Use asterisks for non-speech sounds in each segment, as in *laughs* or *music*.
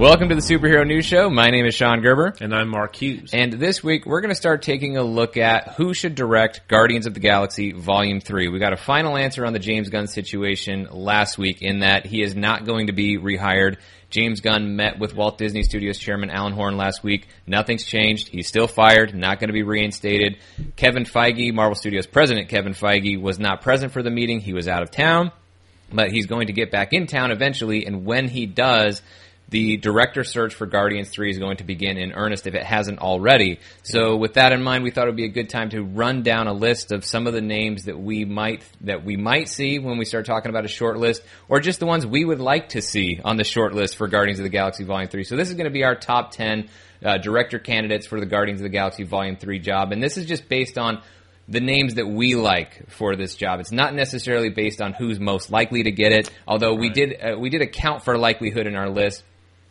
Welcome to the Superhero News Show. My name is Sean Gerber. And I'm Mark Hughes. And this week we're going to start taking a look at who should direct Guardians of the Galaxy Volume 3. We got a final answer on the James Gunn situation last week in that he is not going to be rehired. James Gunn met with Walt Disney Studios chairman Alan Horn last week. Nothing's changed. He's still fired, not going to be reinstated. Kevin Feige, Marvel Studios president Kevin Feige, was not present for the meeting. He was out of town, but he's going to get back in town eventually. And when he does, the director search for Guardians 3 is going to begin in earnest if it hasn't already. So with that in mind, we thought it would be a good time to run down a list of some of the names that we might that we might see when we start talking about a short list or just the ones we would like to see on the short list for Guardians of the Galaxy Volume 3. So this is going to be our top 10 uh, director candidates for the Guardians of the Galaxy Volume 3 job and this is just based on the names that we like for this job. It's not necessarily based on who's most likely to get it, although we did uh, we did account for likelihood in our list.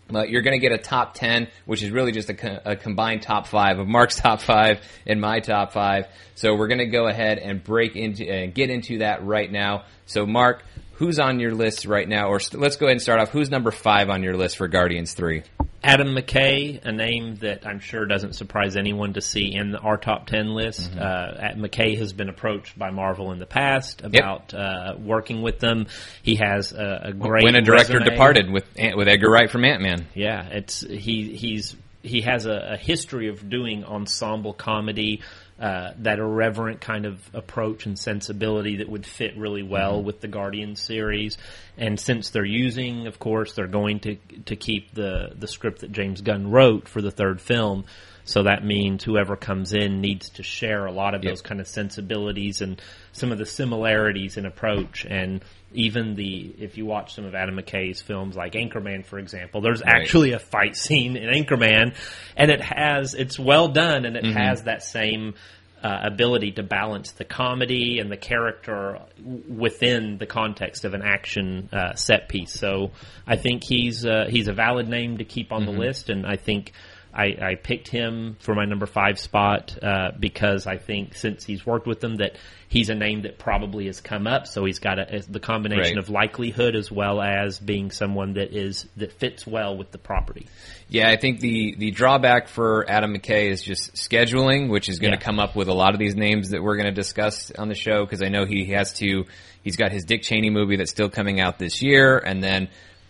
But you're going to get a top 10, which is really just a, co- a, combined top five of Mark's *laughs* top five and my top five. So we're going to go ahead and break into and uh, get into that right now. So Mark, who's on your list right now? Or st- let's go ahead and start off. Who's number five on your list for Guardians 3? Adam McKay, a name that I'm sure doesn't surprise anyone to see in our top 10 list. Mm-hmm. Uh, McKay has been approached by Marvel in the past about yep. uh, working with them. He has a, a great when a director resume. departed with with Edgar Wright from Ant Man. Yeah, it's he he's he has a, a history of doing ensemble comedy uh, that irreverent kind of approach and sensibility that would fit really well mm-hmm. with the Guardian series. And since they're using, of course, they're going to to keep the the script that James Gunn wrote for the third film. So that means whoever comes in needs to share a lot of yep. those kind of sensibilities and some of the similarities in approach. And even the, if you watch some of Adam McKay's films like Anchorman, for example, there's right. actually a fight scene in Anchorman and it has, it's well done and it mm-hmm. has that same uh, ability to balance the comedy and the character within the context of an action uh, set piece. So I think he's uh, he's a valid name to keep on mm-hmm. the list, and I think I, I picked him for my number five spot uh, because I think since he's worked with them that he's a name that probably has come up. So he's got a, the combination right. of likelihood as well as being someone that is that fits well with the property. Yeah, I think the the drawback for Adam McKay is just scheduling, which is going to yeah. come up with a lot of these names that we're going to discuss on the show because I know he has to. He's got his Dick Cheney movie that's still coming out this year, and then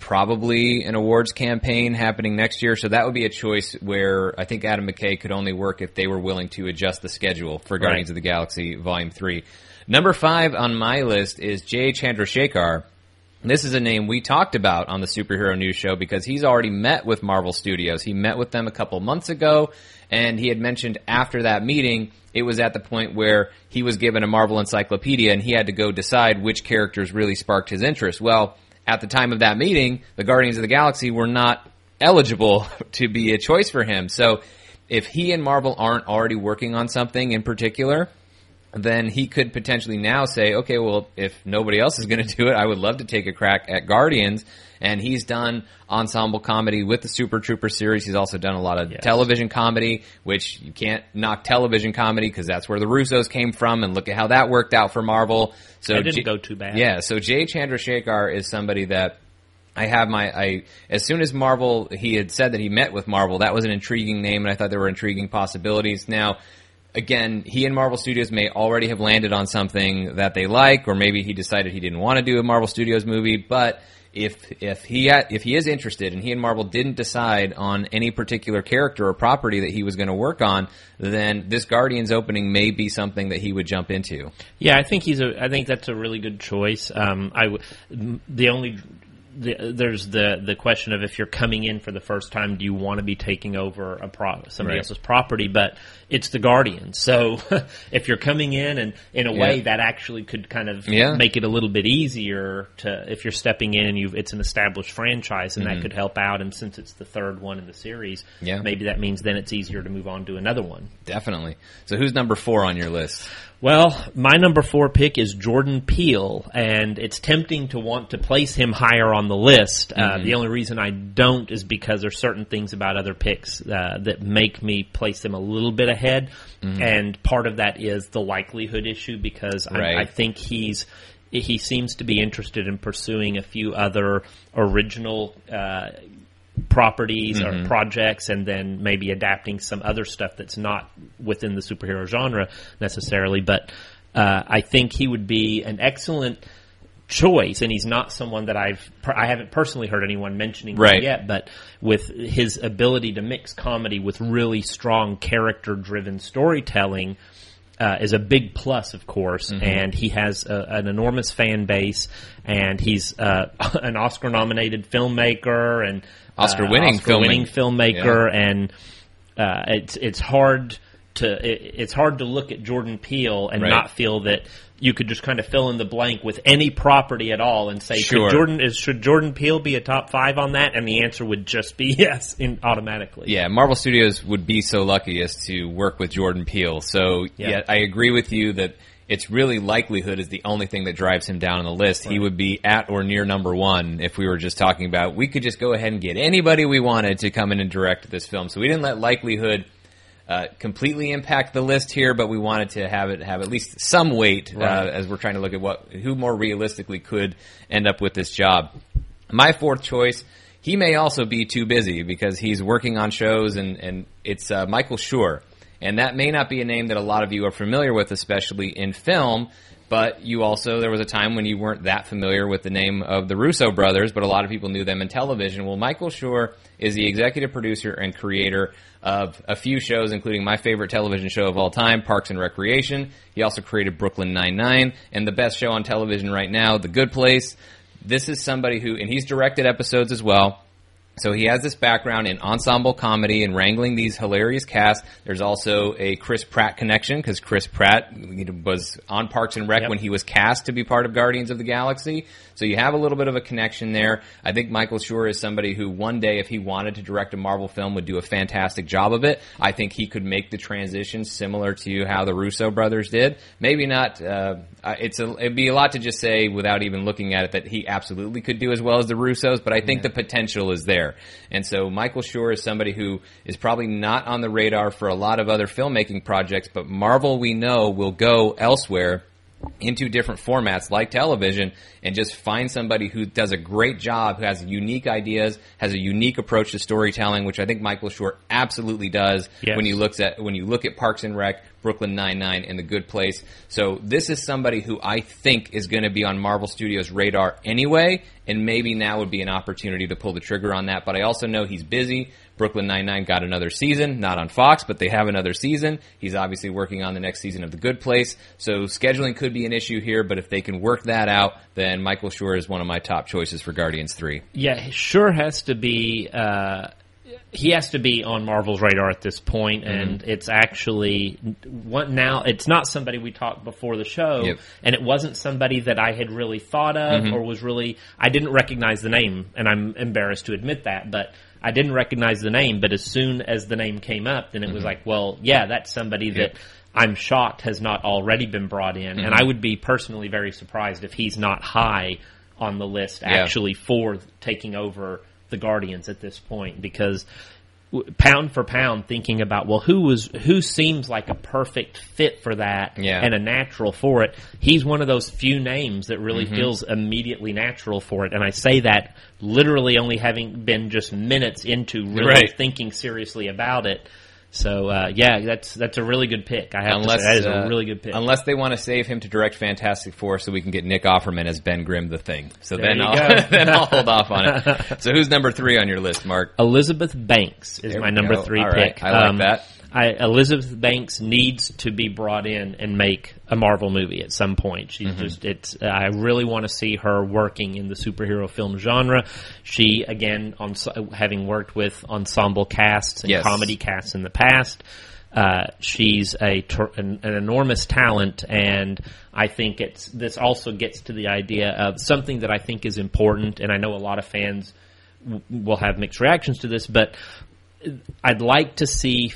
probably an awards campaign happening next year. So that would be a choice where I think Adam McKay could only work if they were willing to adjust the schedule for Guardians right. of the Galaxy Volume 3. Number five on my list is Jay Chandrasekhar. This is a name we talked about on the Superhero News Show because he's already met with Marvel Studios. He met with them a couple months ago, and he had mentioned after that meeting, it was at the point where he was given a Marvel encyclopedia and he had to go decide which characters really sparked his interest. Well, at the time of that meeting, the Guardians of the Galaxy were not eligible *laughs* to be a choice for him. So if he and Marvel aren't already working on something in particular, then he could potentially now say, okay, well, if nobody else is going to do it, I would love to take a crack at Guardians. And he's done ensemble comedy with the Super Trooper series. He's also done a lot of yes. television comedy, which you can't knock television comedy because that's where the Russos came from. And look at how that worked out for Marvel. So it didn't J- go too bad. Yeah. So Jay Chandrasekhar is somebody that I have my I as soon as Marvel he had said that he met with Marvel that was an intriguing name and I thought there were intriguing possibilities. Now again, he and Marvel Studios may already have landed on something that they like, or maybe he decided he didn't want to do a Marvel Studios movie. But if if he if he is interested, and he and Marvel didn't decide on any particular character or property that he was going to work on, then this Guardians opening may be something that he would jump into. Yeah, I think he's a. I think that's a really good choice. Um, I w- the only the, there's the the question of if you're coming in for the first time, do you want to be taking over a pro- somebody right. else's property? But it's the Guardian, so *laughs* if you're coming in and in a yeah. way that actually could kind of yeah. make it a little bit easier to if you're stepping in and you it's an established franchise and mm-hmm. that could help out. And since it's the third one in the series, yeah. maybe that means then it's easier to move on to another one. Definitely. So who's number four on your list? Well, my number four pick is Jordan Peele, and it's tempting to want to place him higher on the list. Uh, mm-hmm. The only reason I don't is because there's certain things about other picks uh, that make me place them a little bit ahead, mm-hmm. and part of that is the likelihood issue because right. I, I think he's he seems to be interested in pursuing a few other original uh, properties or projects, and then maybe adapting some other stuff that's not within the superhero genre necessarily. But uh, I think he would be an excellent choice, and he's not someone that I've I haven't personally heard anyone mentioning Right. yet. But with his ability to mix comedy with really strong character driven storytelling. Uh, is a big plus, of course, Mm-hmm. and he has a, an enormous fan base, and he's uh, *laughs* an Oscar-nominated filmmaker and uh, Oscar-winning Oscar-winning filmmaker. filmmaker, and uh, it's it's hard to it, it's hard to look at Jordan Peele and Right. not feel that you could just kind of fill in the blank with any property at all and say, Sure. Jordan is should Jordan Peele be a top five on that? And the answer would just be *laughs* yes, in, automatically. Yeah, Marvel Studios would be so lucky as to work with Jordan Peele. So Yeah. yeah, I agree with you that it's really likelihood is the only thing that drives him down on the list. He would be at or near number one if we were just talking about we could just go ahead and get anybody we wanted to come in and direct this film. So we didn't let likelihood uh, completely impact the list here, but we wanted to have it have at least some weight uh, as we're trying to look at what who more realistically could end up with this job. My fourth choice, he may also be too busy because he's working on shows, and and it's uh, Michael Schur, and that may not be a name that a lot of you are familiar with, especially in film. But you also, there was a time when you weren't that familiar with the name of the Russo brothers, but a lot of people knew them in television. Well, Michael Schur is the executive producer and creator of a few shows, including my favorite television show of all time, Parks and Recreation. He also created Brooklyn Nine-Nine, and the best show on television right now, The Good Place. This is somebody who, and he's directed episodes as well. So he has this background in ensemble comedy and wrangling these hilarious casts. There's also a Chris Pratt connection because Chris Pratt was on Parks and Rec Yep. when he was cast to be part of Guardians of the Galaxy. So you have a little bit of a connection there. I think Michael Schur is somebody who one day, if he wanted to direct a Marvel film, would do a fantastic job of it. I think he could make the transition similar to how the Russo brothers did. Maybe not. Uh, it's a, it'd be a lot to just say without even looking at it that he absolutely could do as well as the Russos, but I think the potential is there. And so Michael Schur is somebody who is probably not on the radar for a lot of other filmmaking projects, but Marvel we know will go elsewhere into different formats like television and just find somebody who does a great job, who has unique ideas, has a unique approach to storytelling, which I think Michael Schur absolutely does Yes. when you looks at when you look at Parks and Rec, Brooklyn Nine Nine, and The Good Place. So this is somebody who I think is going to be on Marvel Studios' radar anyway, and maybe now would be an opportunity to pull the trigger on that. But I also know he's busy. Brooklyn Nine Nine got another season, not on Fox, but they have another season. He's obviously working on the next season of The Good Place, so scheduling could be an issue here. But if they can work that out, then Michael Schur is one of my top choices for Guardians Three. Yeah, he sure has to be. Uh, he has to be on Marvel's radar at this point, Mm-hmm. and it's actually what now. It's not somebody we talked before the show, Yep. and it wasn't somebody that I had really thought of Mm-hmm. or was really. I didn't recognize the name, and I'm embarrassed to admit that, but. I didn't recognize the name, but as soon as the name came up, then it Mm-hmm. was like, well, yeah, that's somebody that I'm shocked has not already been brought in, Mm-hmm. and I would be personally very surprised if he's not high on the list Yeah. actually for taking over the Guardians at this point because pound for pound thinking about well who was who seems like a perfect fit for that Yeah. and a natural for it he's one of those few names that really Mm-hmm. feels immediately natural for it and I say that literally only having been just minutes into really Right. thinking seriously about it so uh, yeah that's that's a really good pick I have Unless to say that is uh, a really good pick Unless they want to save him to direct Fantastic Four, so we can get Nick Offerman as Ben Grimm, the Thing. So There then I'll *laughs* then I'll hold off on it. *laughs* So who's number three on your list, Mark? Elizabeth Banks is There my number go. three All right. pick. I like that. I, Elizabeth Banks needs to be brought in and make a Marvel movie at some point. She's Mm-hmm. just it's. I really want to see her working in the superhero film genre. She again on having worked with ensemble casts and Yes. comedy casts in the past. Uh, she's a ter- an, an enormous talent, and I think it's this also gets to the idea of something that I think is important, and I know a lot of fans w- will have mixed reactions to this, but I'd like to see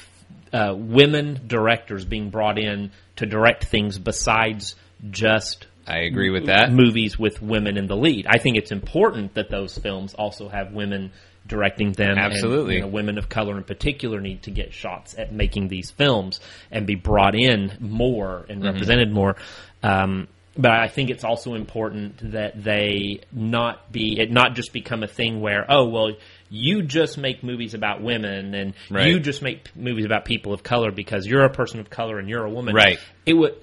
uh, women directors being brought in to direct things besides just I agree with that. movies with women in the lead. I think it's important that those films also have women directing them. Absolutely. And, you know, women of color in particular need to get shots at making these films and be brought in more and represented more. Um, but I think it's also important that they not be it not just become a thing where oh well you just make movies about women and Right. you just make p- movies about people of color because you're a person of color and you're a woman. Right. It would.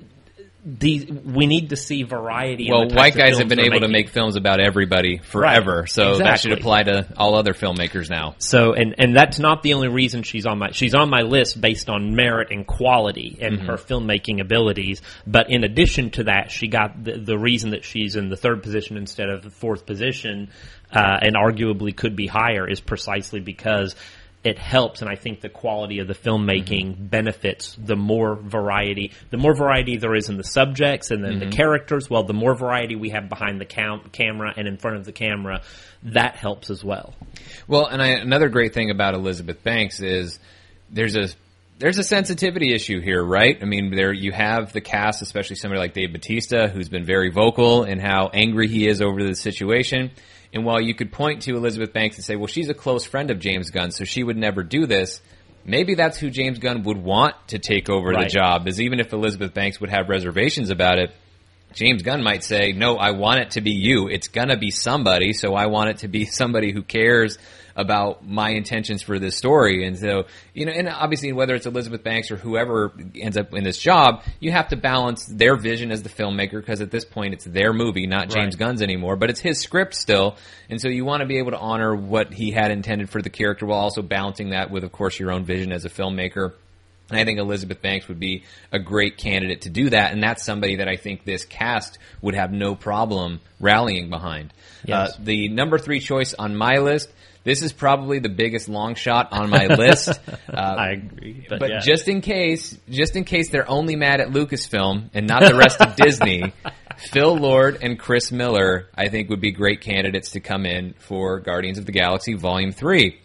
These we need to see variety. in Well, white guys have been able to make films about everybody forever, so that should apply to all other filmmakers now. So, and and that's not the only reason she's on my she's on my list based on merit and quality and Mm-hmm. her filmmaking abilities. But in addition to that, she got the, the reason that she's in the third position instead of the fourth position, uh, and arguably could be higher, is precisely because. It helps, and I think the quality of the filmmaking Mm-hmm. benefits the more variety. The more variety there is in the subjects and then Mm-hmm. the characters, well, the more variety we have behind the cam- camera and in front of the camera, that helps as well. Well, and I, another great thing about Elizabeth Banks is there's a there's a sensitivity issue here, right? I mean, there you have the cast, especially somebody like Dave Batista, who's been very vocal in how angry he is over the situation. And while you could point to Elizabeth Banks and say, well, she's a close friend of James Gunn, so she would never do this. Maybe that's who James Gunn would want to take over Right. the job, is even if Elizabeth Banks would have reservations about it, James Gunn might say, no, I want it to be you. It's gonna be somebody, so I want it to be *laughs* somebody who cares about my intentions for this story. And so, you know, and obviously whether it's Elizabeth Banks or whoever ends up in this job, you have to balance their vision as the filmmaker because at this point it's their movie, not James Right. Gunn's anymore, but it's his script still. And so you want to be able to honor what he had intended for the character while also balancing that with, of course, your own vision as a filmmaker. And I think Elizabeth Banks would be a great candidate to do that, and that's somebody that I think this cast would have no problem rallying behind. Yes. Uh, the number three choice on my list. This is probably the biggest long shot on my list. *laughs* Uh, I agree, but, but yeah. just in case, just in case they're only mad at Lucasfilm and not the rest of *laughs* Disney, Phil Lord and Chris Miller, I think, would be great candidates to come in for Guardians of the Galaxy Volume 3.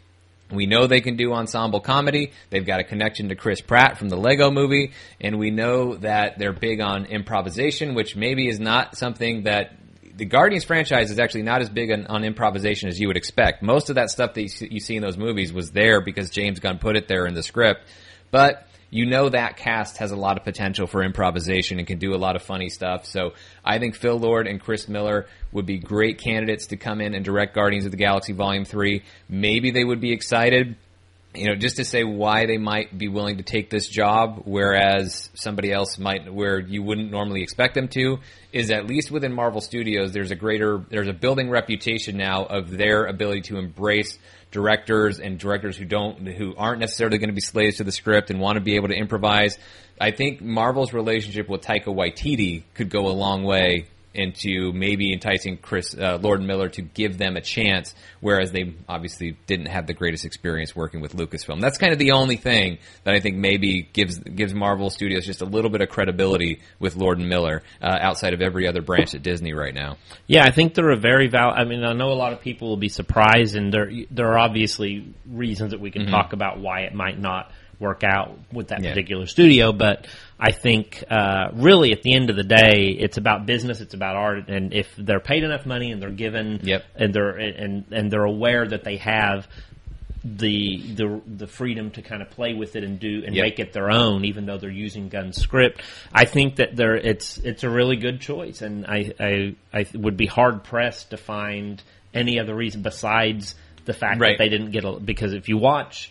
We know they can do ensemble comedy. They've got a connection to Chris Pratt from the Lego movie, and we know that they're big on improvisation, which maybe is not something that the Guardians franchise is actually not as big on, on improvisation as you would expect. Most of that stuff that you see, you see in those movies was there because James Gunn put it there in the script, but you know that cast has a lot of potential for improvisation and can do a lot of funny stuff. So I think Phil Lord and Chris Miller would be great candidates to come in and direct Guardians of the Galaxy Volume 3. Maybe they would be excited you know, just to say why they might be willing to take this job, whereas somebody else might, where you wouldn't normally expect them to, is at least within Marvel Studios, there's a greater, there's a building reputation now of their ability to embrace directors and directors who don't, who aren't necessarily going to be slaves to the script and want to be able to improvise. I think Marvel's relationship with Taika Waititi could go a long way into maybe enticing Chris uh, Lord Miller to give them a chance, whereas they obviously didn't have the greatest experience working with Lucasfilm. That's kind of the only thing that I think maybe gives gives Marvel Studios just a little bit of credibility with Lord and Miller uh, outside of every other branch at Disney right now. Yeah, I think they're a very val. I mean, I know a lot of people will be surprised, and there there are obviously reasons that we can talk about why it might not work out with that Yeah. particular studio. But I think uh, really at the end of the day, it's about business, it's about art, and if they're paid enough money and they're given, Yep. and they're and and they're aware that they have. The, the the freedom to kind of play with it and do and Yep. make it their own, even though they're using Gunn script. I think that they're it's it's a really good choice, and I I, I would be hard pressed to find any other reason besides the fact Right. that they didn't get a because if you watch.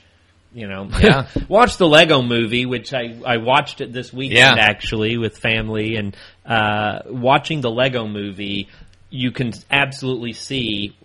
You know, *laughs* Yeah. watch the Lego Movie, which I I watched it this weekend Yeah. actually with family, and uh, watching the Lego Movie, you can absolutely see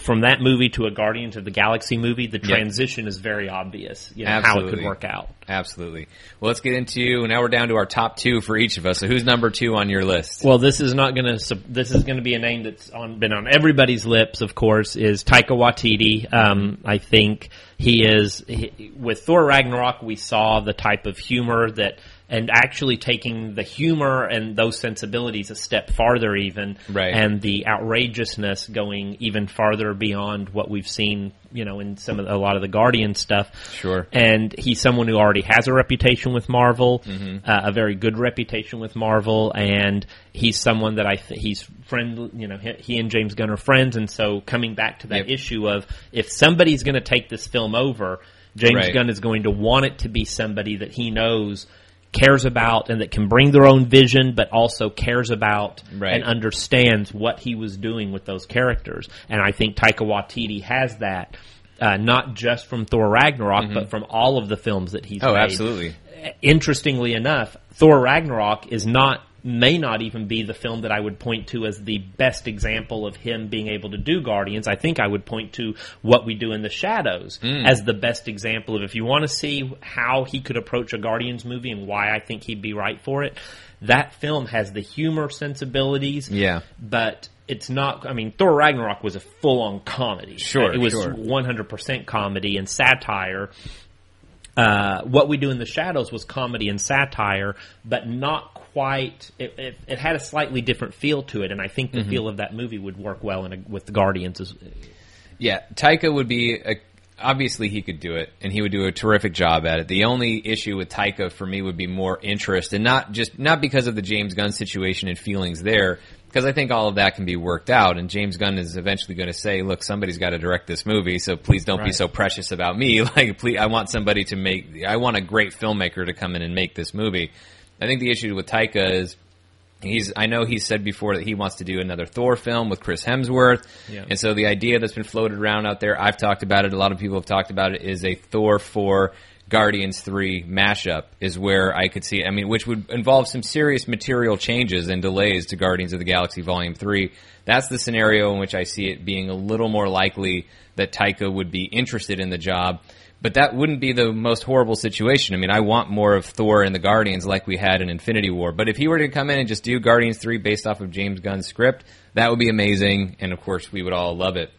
from that movie to a Guardians of the Galaxy movie, the Yep. transition is very obvious. You know how it could work out. Absolutely. Well, let's get into now we're down to our top two for each of us. So who's number two on your list? Well, this is not going to. This is going to be a name that's on been on everybody's lips. Of course, is Taika Waititi. Um, I think he is he, with Thor Ragnarok. We saw the type of humor that, and actually taking the humor and those sensibilities a step farther, even, Right. and the outrageousness going even farther beyond what we've seen. You know, in some of the, a lot of the Guardian stuff. Sure. And he's someone who already has a reputation with Marvel, Mm-hmm. uh, a very good reputation with Marvel, and he's someone that I th- he's friend. You know, he, he and James Gunn are friends, and so coming back to that Yep. issue of if somebody's going to take this film over, James Right. Gunn is going to want it to be somebody that he knows cares about and that can bring their own vision, but also cares about Right. and understands what he was doing with those characters. And I think Taika Waititi has that, uh, not just from Thor Ragnarok, but from all of the films that he's Mm-hmm. Oh, made. absolutely. Interestingly enough, Thor Ragnarok is not may not even be the film that I would point to as the best example of him being able to do Guardians. I think I would point to What We Do in the Shadows hmm. as the best example of if you want to see how he could approach a Guardians movie and why I think he'd be right for it. That film has the humor sensibilities, Yeah. but it's not. I mean, Thor Ragnarok was a full-on comedy. Sure, it was sure. 100% comedy and satire. Uh, what we do in the shadows was comedy and satire, but not quite. It, it, it had a slightly different feel to it, and I think the Mm-hmm. feel of that movie would work well in a, with the Guardians. As, Yeah, Taika would be a, obviously he could do it, and he would do a terrific job at it. The only issue with Taika for me would be more interest, and not just not because of the James Gunn situation and feelings there, because I think all of that can be worked out. And James Gunn is eventually going to say, "Look, somebody's got to direct this movie, so please don't be so precious about me. *laughs* Like, please, I want somebody to make. I want a great filmmaker to come in and make this movie." I think the issue with Taika is He's. I know he said before that he wants to do another Thor film with Chris Hemsworth, Yeah. and so the idea that's been floated around out there, I've talked about it. A lot of people have talked about it. Is a Thor four Guardians three mashup is where I could see. I mean, which would involve some serious material changes and delays to Guardians of the Galaxy Volume three. That's the scenario in which I see it being a little more likely that Taika would be interested in the job. But that wouldn't be the most horrible situation. I mean, I want more of Thor and the Guardians like we had in Infinity War. But if he were to come in and just do Guardians 3 based off of James Gunn's script, that would be amazing. And of course, we would all love it.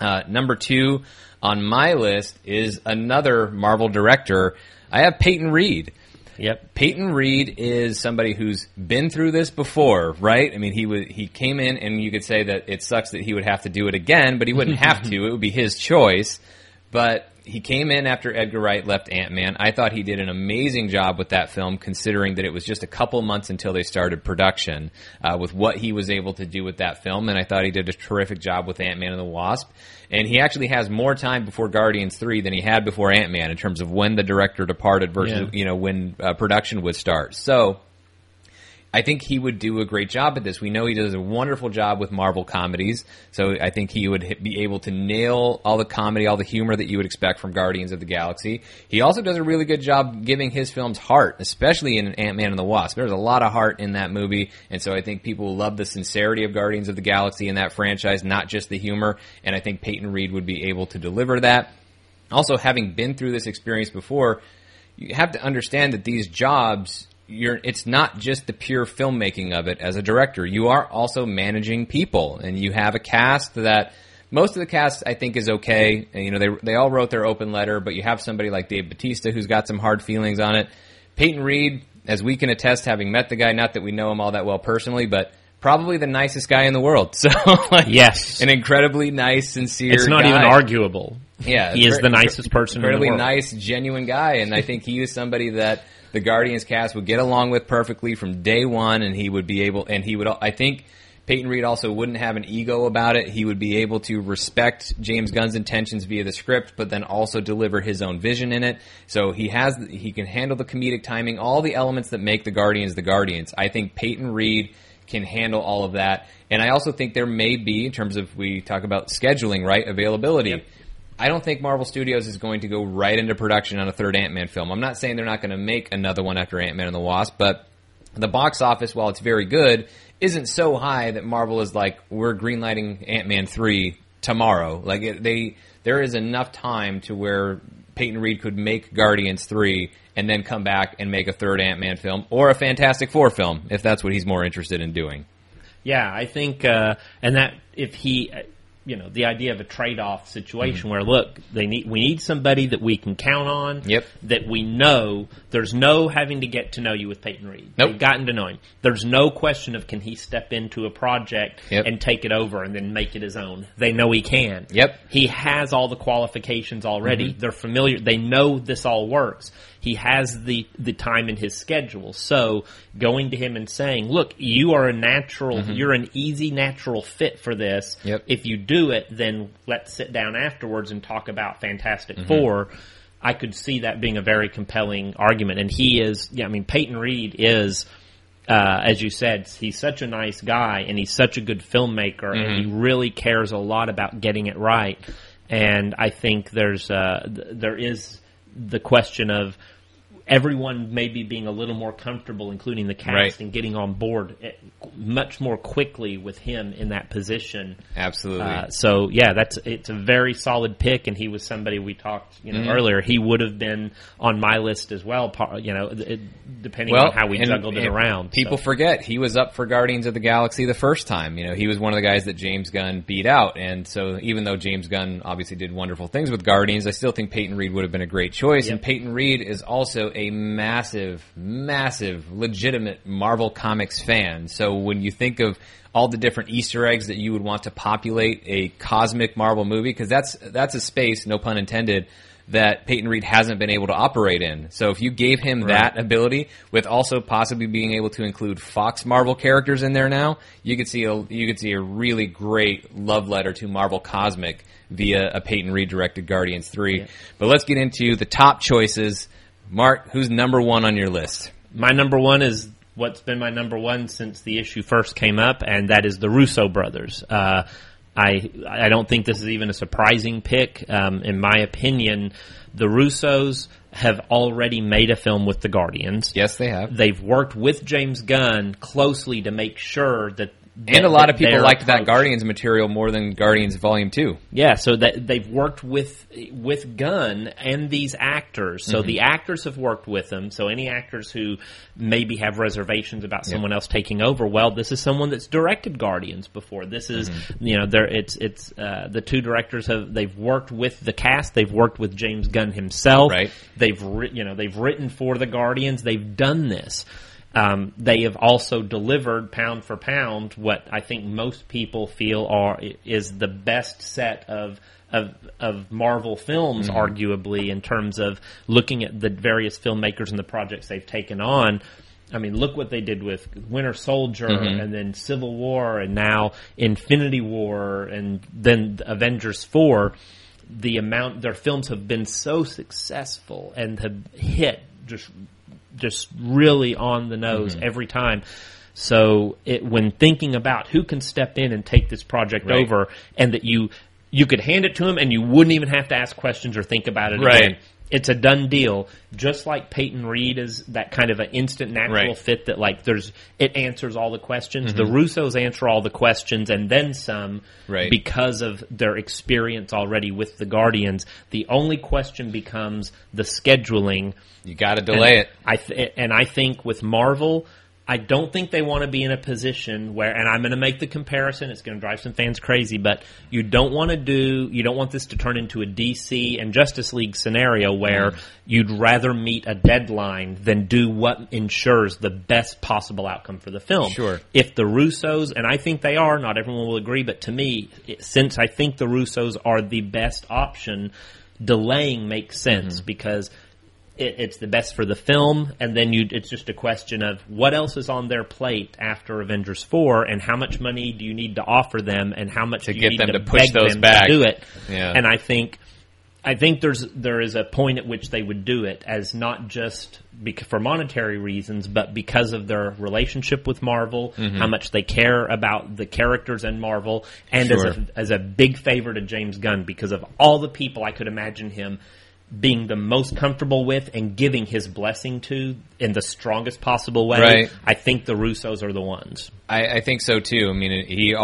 Uh, number two on my list is another Marvel director. I have Peyton Reed. yep. Peyton Reed is somebody who's been through this before, right? I mean, he would he came in, and you could say that it sucks that he would have to do it again, but he wouldn't have *laughs* to. It would be his choice. But he came in after Edgar Wright left Ant Man. I thought he did an amazing job with that film, considering that it was just a couple months until they started production, uh, with what he was able to do with that film. And I thought he did a terrific job with Ant Man and the Wasp. And he actually has more time before Guardians Three than he had before Ant Man in terms of when the director departed versus Yeah. you know when uh, production would start. So. I think he would do a great job at this. We know he does a wonderful job with Marvel comedies, so I think he would be able to nail all the comedy, all the humor that you would expect from Guardians of the Galaxy. He also does a really good job giving his films heart, especially in Ant Man and the Wasp. There's a lot of heart in that movie, and so I think people will love the sincerity of Guardians of the Galaxy in that franchise, not just the humor. And I think Peyton Reed would be able to deliver that. Also, having been through this experience before, you have to understand that these jobs you're it's not just the pure filmmaking of it as a director you are also managing people and you have a cast that most of the cast I think is okay and, you know they they all wrote their open letter but you have somebody like Dave Batista who's got some hard feelings on it Peyton Reed as we can attest having met the guy not that we know him all that well personally but probably the nicest guy in the world *laughs* so like, Yes. an incredibly nice sincere It's not guy. even arguable. Yeah, he is ver- the nicest person in the incredibly nice, genuine guy, and I think he is somebody that the Guardians cast would get along with perfectly from day one, and he would be able, and he would, I think. Peyton Reed also wouldn't have an ego about it. He would be able to respect James Gunn's intentions via the script, but then also deliver his own vision in it. So he has, he can handle the comedic timing, all the elements that make the Guardians the Guardians. I think Peyton Reed can handle all of that. And I also think there may be, in terms of we talk about scheduling, right, availability. I don't think Marvel Studios is going to go right into production on a third Ant Man film. I'm not saying they're not going to make another one after Ant Man and the Wasp, but the box office, while it's very good, isn't so high that Marvel is like, we're greenlighting Ant Man 3 tomorrow. Like, it, they, there is enough time to where Peyton Reed could make Guardians 3 and then come back and make a third Ant Man film or a Fantastic Four film, if that's what he's more interested in doing. Yeah, I think, uh, and that if he, you know, the idea of a trade-off situation mm-hmm. where look, they need we need somebody that we can count on. Yep. That we know there's no having to get to know you with Peyton Reed. Nope. They've gotten to know him. There's no question of can he step into a project Yep. and take it over and then make it his own. They know he can. Yep. He has all the qualifications already. Mm-hmm. They're familiar. They know this all works. He has the the time in his schedule. So going to him and saying, "Look, you are a natural. You're an easy natural fit for this. Yep. If you do it, then let's sit down afterwards and talk about Fantastic Four. I could see that being a very compelling argument. And he is, yeah, I mean, Peyton Reed is, uh, as you said, he's such a nice guy and he's such a good filmmaker and he really cares a lot about getting it right. And I think there's, uh, th- there is the question of, everyone maybe being a little more comfortable, including the cast, Right. and getting on board eh, much more quickly with him in that position. Absolutely. Uh, so yeah, that's it's a very solid pick, and he was somebody we talked you know Mm-hmm. earlier. He would have been on my list as well. You know, depending well, on how we and- juggled it around. People so. forget he was up for Guardians of the Galaxy the first time. You know, he was one of the guys that James Gunn beat out, and so even though James Gunn obviously did wonderful things with Guardians, I still think Peyton Reed would have been a great choice. And Peyton Reed is also a massive, massive, legitimate Marvel Comics fan. So when you think of all the different Easter eggs that you would want to populate a cosmic Marvel movie, because that's that's a space, no pun intended, that Peyton Reed hasn't been able to operate in. So if you gave him that ability, with also possibly being able to include Fox Marvel characters in there now, you could see a you could see a really great love letter to Marvel Cosmic via a Peyton Reed directed Guardians three. But let's get into the top choices. Mark, who's number one on your list? my number one is what's been my number one since the issue first came up, and that is the Russo brothers. Uh, I I don't think this is even a surprising pick. Um, in my opinion, the Russos have already made a film with the Guardians. Yes, they have. They've worked with James Gunn closely to make sure that. And a lot of people liked that Guardians material more than Guardians Volume Two. yeah, so that they've worked with with Gunn and these actors. So the actors have worked with them. So any actors who maybe have reservations about someone else taking over, well, this is someone that's directed Guardians before. This is you know, there it's it's uh, the two directors have they've worked with the cast. They've worked with James Gunn himself. Right. They've writ- you know they've written for the Guardians. They've done this. Um, they have also delivered pound for pound what I think most people feel are is the best set of of of Marvel films, arguably in terms of looking at the various filmmakers and the projects they've taken on. I mean, look what they did with Winter Soldier and then Civil War and now Infinity War and then Avengers 4 the amount their films have been so successful and have hit just just really on the nose Mm-hmm. every time. So it, when thinking about who can step in and take this project Right. over, and that you you could hand it to him and you wouldn't even have to ask questions or think about it Right. again. It's a done deal. Just like Peyton Reed is that kind of an instant natural Right. Mm-hmm. fit that like there's it answers all the questions. The Russos answer all the questions and then some Right. because of their experience already with the Guardians. The only question becomes the scheduling. You got to delay and it. I th- and I think with Marvel, I don't think they want to be in a position where, and I'm going to make the comparison. It's going to drive some fans crazy, but you don't want to do, you don't want this to turn into a DC and Justice League scenario where Mm. you'd rather meet a deadline than do what ensures the best possible outcome for the film. Sure. If the Russos, and I think they are, not everyone will agree, but to me, it- since I think the Russos are the best option, delaying makes sense Mm-hmm. because it, it's the best for the film, and then you it's just a question of what else is on their plate after Avengers four, and how much money do you need to offer them, and how much To do you get need them to, to push those back. to do it. Yeah. And I think I think there's there is a point at which they would do it as not just bec- for monetary reasons, but because of their relationship with Marvel, Mm-hmm. how much they care about the characters in Marvel, and Sure. as a as a big favor to James Gunn because of all the people I could imagine him being the most comfortable with and giving his blessing to in the strongest possible way. Right. I think the Russos are the ones. I, I think so too. I mean, he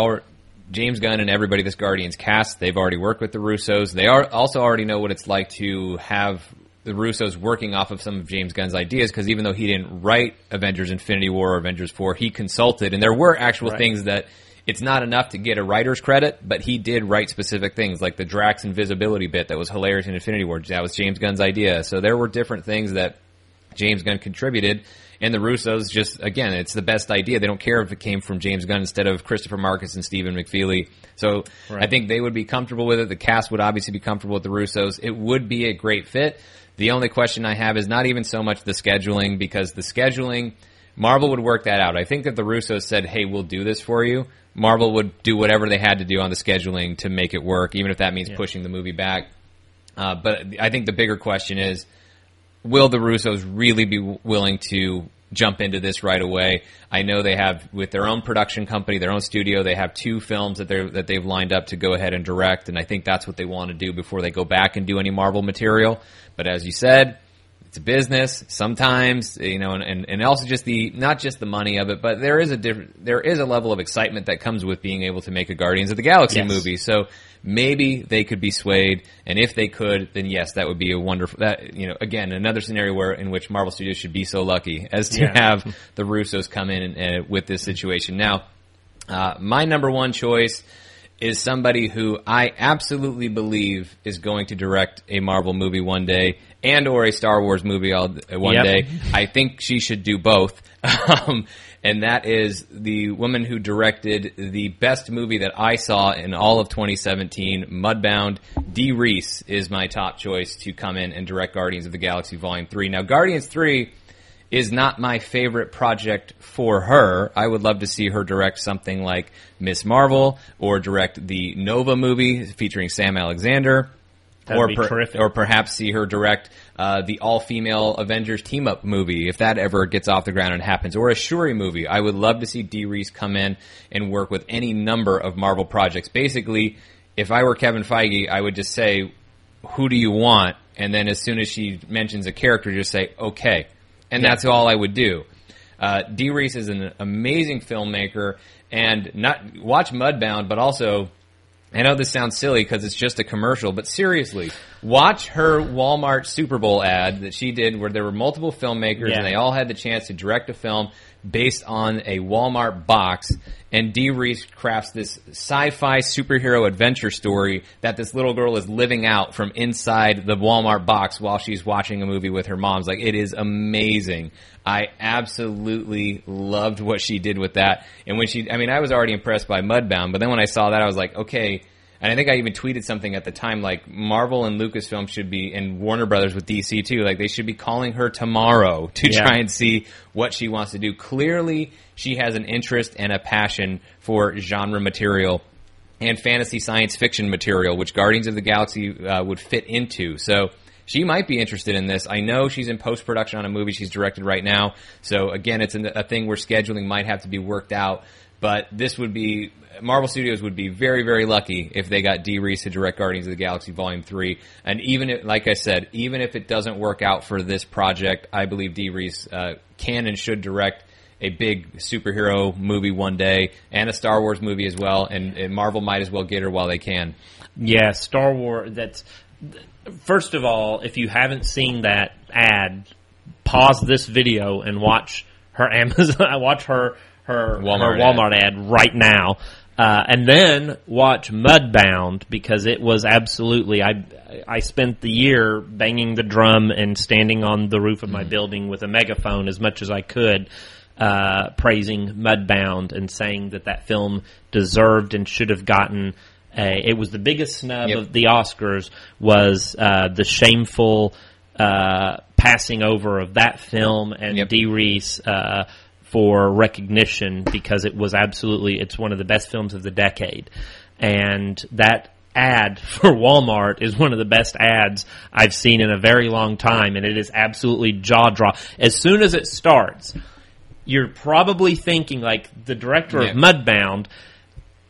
James Gunn and everybody this Guardians cast, they've already worked with the Russos. They are also already know what it's like to have the Russos working off of some of James Gunn's ideas because even though he didn't write Avengers Infinity War or Avengers 4, he consulted and there were actual Right. things that it's not enough to get a writer's credit, but he did write specific things like the Drax invisibility bit that was hilarious in Infinity War. That was James Gunn's idea. So there were different things that James Gunn contributed, and the Russos just again, it's the best idea. They don't care if it came from James Gunn instead of Christopher Markus and Stephen McFeely. So I think they would be comfortable with it. The cast would obviously be comfortable with the Russos. It would be a great fit. The only question I have is not even so much the scheduling because the scheduling, Marvel would work that out. I think that the Russos said, "Hey, we'll do this for you." Marvel would do whatever they had to do on the scheduling to make it work, even if that means pushing the movie back. Uh, but I think the bigger question is, will the Russos really be w- willing to jump into this right away? I know they have with their own production company, their own studio, they have two films that they that they've lined up to go ahead and direct, and I think that's what they want to do before they go back and do any Marvel material. But as you said, it's business sometimes you know and, and, and also just the not just the money of it but there is a different there is a level of excitement that comes with being able to make a guardians of the galaxy Yes. movie so maybe they could be swayed and if they could then yes that would be a wonderful that you know again another scenario where in which marvel studios should be so lucky as to Yeah. *laughs* have the russos come in and, and with this situation now uh, my number one choice is somebody who I absolutely believe is going to direct a Marvel movie one day and or a Star Wars movie all, one Yep. day. I think she should do both. *laughs* Um, and that is the woman who directed the best movie that I saw in all of 2017, Mudbound. Dee Rees is my top choice to come in and direct Guardians of the Galaxy Volume 3. Now, Guardians 3 is not my favorite project for her. I would love to see her direct something like Miss Marvel or direct the Nova movie featuring Sam Alexander. That'd or, be terrific. or perhaps see her direct uh, the all-female Avengers team-up movie if that ever gets off the ground and happens, or a Shuri movie. I would love to see Dee Rees come in and work with any number of Marvel projects. Basically, if I were Kevin Feige, I would just say, "Who do you want?" And then as soon as she mentions a character, just say, "Okay," and Yeah. that's all I would do. Uh, Dee Rees is an amazing filmmaker, and not watch Mudbound, but also I know this sounds silly because it's just a commercial, but seriously, watch her Walmart Super Bowl ad that she did where there were multiple filmmakers Yeah. and they all had the chance to direct a film based on a Walmart box. And Dee Rees crafts this sci-fi superhero adventure story that this little girl is living out from inside the Walmart box while she's watching a movie with her mom's. Like, it is amazing. I absolutely loved what she did with that. And when she, I mean, I was already impressed by Mudbound, but then when I saw that, I was like, okay. And I think I even tweeted something at the time like Marvel and Lucasfilm should be, and Warner Brothers with DC too, like they should be calling her tomorrow *laughs* to Yeah. try and see what she wants to do. Clearly, she has an interest and a passion for genre material and fantasy science fiction material, which Guardians of the Galaxy uh, would fit into. So she might be interested in this. I know she's in post production on a movie she's directed right now. So again, it's a, a thing where scheduling might have to be worked out. But this would be Marvel Studios would be very very lucky if they got Dee Rees to direct Guardians of the Galaxy Volume Three. And even if, like I said, even if it doesn't work out for this project, I believe Dee Rees uh, can and should direct a big superhero movie one day and a Star Wars movie as well. And, and Marvel might as well get her while they can. Yeah, Star Wars. That's first of all, if you haven't seen that ad, pause this video and watch her Amazon. *laughs* Watch her her Walmart her Walmart ad. right now, uh, and then watch Mudbound because it was absolutely. I I spent the year banging the drum and standing on the roof of my building with a megaphone as much as I could. Uh, praising Mudbound and saying that that film deserved and should have gotten a, it was the biggest snub Yep. of the Oscars was uh, the shameful uh, passing over of that film and Yep. Dee Rees uh, for recognition because it was absolutely it's one of the best films of the decade, and that ad *laughs* for Walmart is one of the best ads I've seen in a very long time, and it is absolutely jaw drop. As soon as it starts, you're probably thinking like the director Yeah. of Mudbound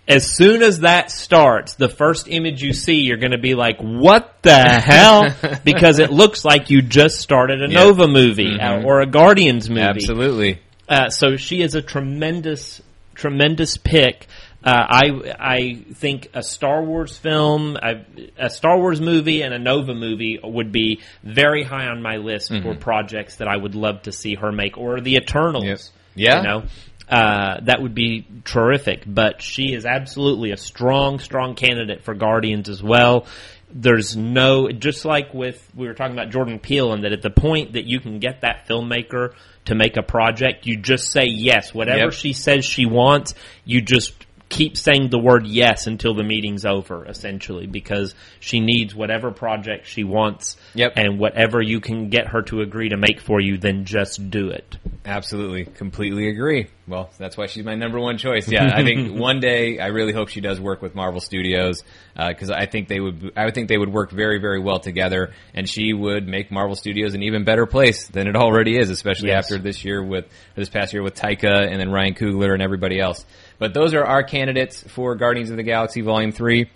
as soon as that starts, the first image you see, you're going to be like, "What the hell?" *laughs* Because it looks like you just started a Yeah. Nova movie Mhm. uh, or a Guardians movie. Absolutely. Uh, so she is a tremendous, tremendous pick. Uh, I I think a Star Wars film, a, a Star Wars movie, and a Nova movie would be very high on my list for projects that I would love to see her make, or the Eternals. Yep. Yeah. you know, uh, that would be terrific. But she is absolutely a strong, strong candidate for Guardians as well. There's no, just like with, we were talking about Jordan Peele, and that at the point that you can get that filmmaker to make a project, you just say yes. Whatever Yep. she says she wants, you just keep saying the word yes until the meeting's over, essentially, because she needs whatever project she wants. Yep. And whatever you can get her to agree to make for you, then just do it. Absolutely. Completely agree. Well, that's why she's my number one choice. Yeah, I think *laughs* one day I really hope she does work with Marvel Studios because uh, I think they would. I would think they would work very, very well together, and she would make Marvel Studios an even better place than it already is, especially Yes. after this year with this past year with Taika and then Ryan Coogler and everybody else. But those are our candidates for Guardians of the Galaxy Volume Three.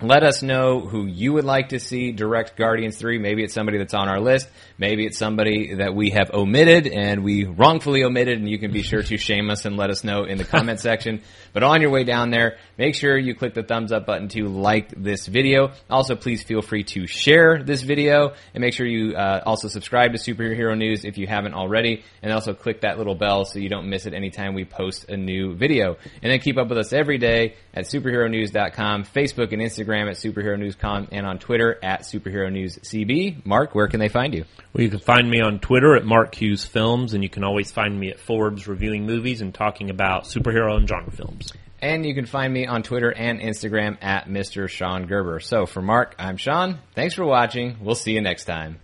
Let us know who you would like to see direct Guardians 3. Maybe it's somebody that's on our list. Maybe it's somebody that we have omitted and we wrongfully omitted and you can be sure to shame us and let us know in the comment *laughs* section. But on your way down there, make sure you click the thumbs up button to like this video. Also, please feel free to share this video and make sure you uh, also subscribe to Superhero News if you haven't already and also click that little bell so you don't miss it anytime we post a new video. And then keep up with us every day at superheronews.com, Facebook and Instagram at Superhero News News.com, and on Twitter at Superhero News CB. Mark, where can they find you? Well, you can find me on Twitter at Mark Hughes Films, and you can always find me at Forbes reviewing movies and talking about superhero and genre films. And you can find me on Twitter and Instagram at Mr. Sean Gerber. So for Mark, I'm Sean. Thanks for watching. We'll see you next time.